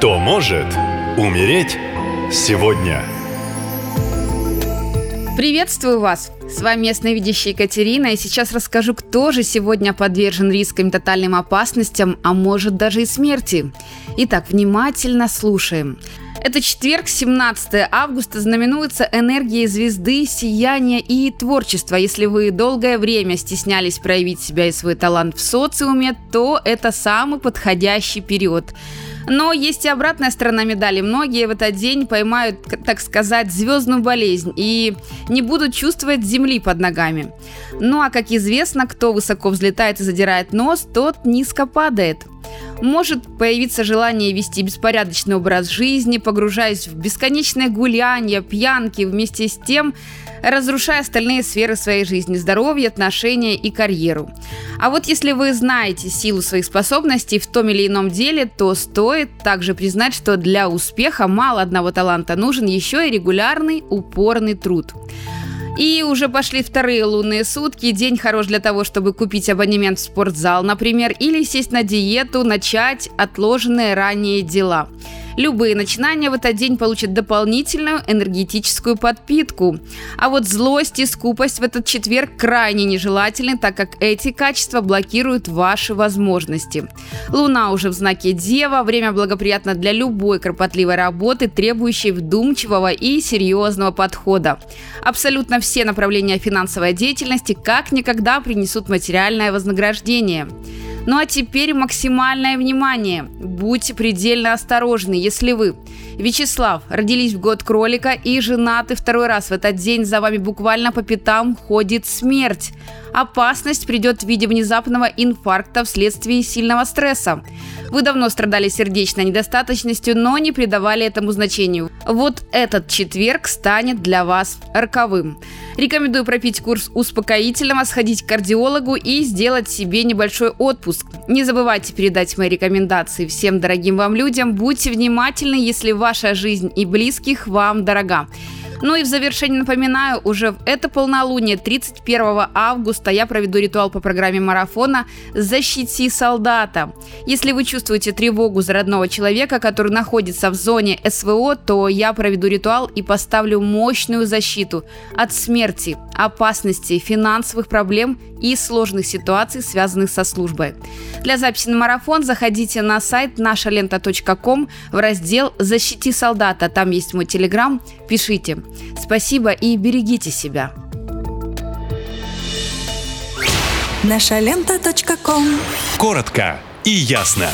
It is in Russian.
Кто может умереть сегодня? Приветствую вас! С вами местная видящая Екатерина, и сейчас расскажу, кто же сегодня подвержен рискам и тотальным опасностям, а может даже и смерти. Итак, внимательно слушаем. Это четверг, 17 августа, знаменуется энергией звезды, сияния и творчества. Если вы долгое время стеснялись проявить себя и свой талант в социуме, то это самый подходящий период. Но есть и обратная сторона медали. Многие в этот день поймают, так сказать, звездную болезнь и не будут чувствовать земли под ногами. Ну а как известно, кто высоко взлетает и задирает нос, тот низко падает. Может появиться желание вести беспорядочный образ жизни, погружаясь в бесконечное гуляние, пьянки, вместе с тем разрушая остальные сферы своей жизни, здоровье, отношения и карьеру. А вот если вы знаете силу своих способностей в том или ином деле, то стоит также признать, что для успеха мало одного таланта, нужен еще и регулярный упорный труд. И уже пошли вторые лунные сутки. День хорош для того, чтобы купить абонемент в спортзал, например, или сесть на диету, начать отложенные ранее дела. Любые начинания в этот день получат дополнительную энергетическую подпитку. А вот злость и скупость в этот четверг крайне нежелательны, так как эти качества блокируют ваши возможности. Луна уже в знаке Дева, время благоприятно для любой кропотливой работы, требующей вдумчивого и серьезного подхода. Абсолютно все направления финансовой деятельности как никогда принесут материальное вознаграждение. Ну а теперь максимальное внимание. Будьте предельно осторожны, если вы, Вячеслав, родились в год кролика и женаты второй раз в этот день, за вами буквально по пятам ходит смерть. Опасность придет в виде внезапного инфаркта вследствие сильного стресса. Вы давно страдали сердечной недостаточностью, но не придавали этому значению. Вот этот четверг станет для вас роковым. Рекомендую пропить курс успокоительного, сходить к кардиологу и сделать себе небольшой отпуск. Не забывайте передать мои рекомендации всем дорогим вам людям. Будьте внимательны, если ваша жизнь и близких вам дорога. Ну и в завершение напоминаю, уже в это полнолуние 31 августа я проведу ритуал по программе марафона «Защити солдата». Если вы чувствуете тревогу за родного человека, который находится в зоне СВО, то я проведу ритуал и поставлю мощную защиту от смерти, опасности, финансовых проблем и сложных ситуаций, связанных со службой. Для записи на марафон заходите на сайт нашалента.ком в раздел «Защити солдата». Там есть мой телеграм. Пишите. Спасибо и берегите себя. Нашалента.ком Коротко и ясно.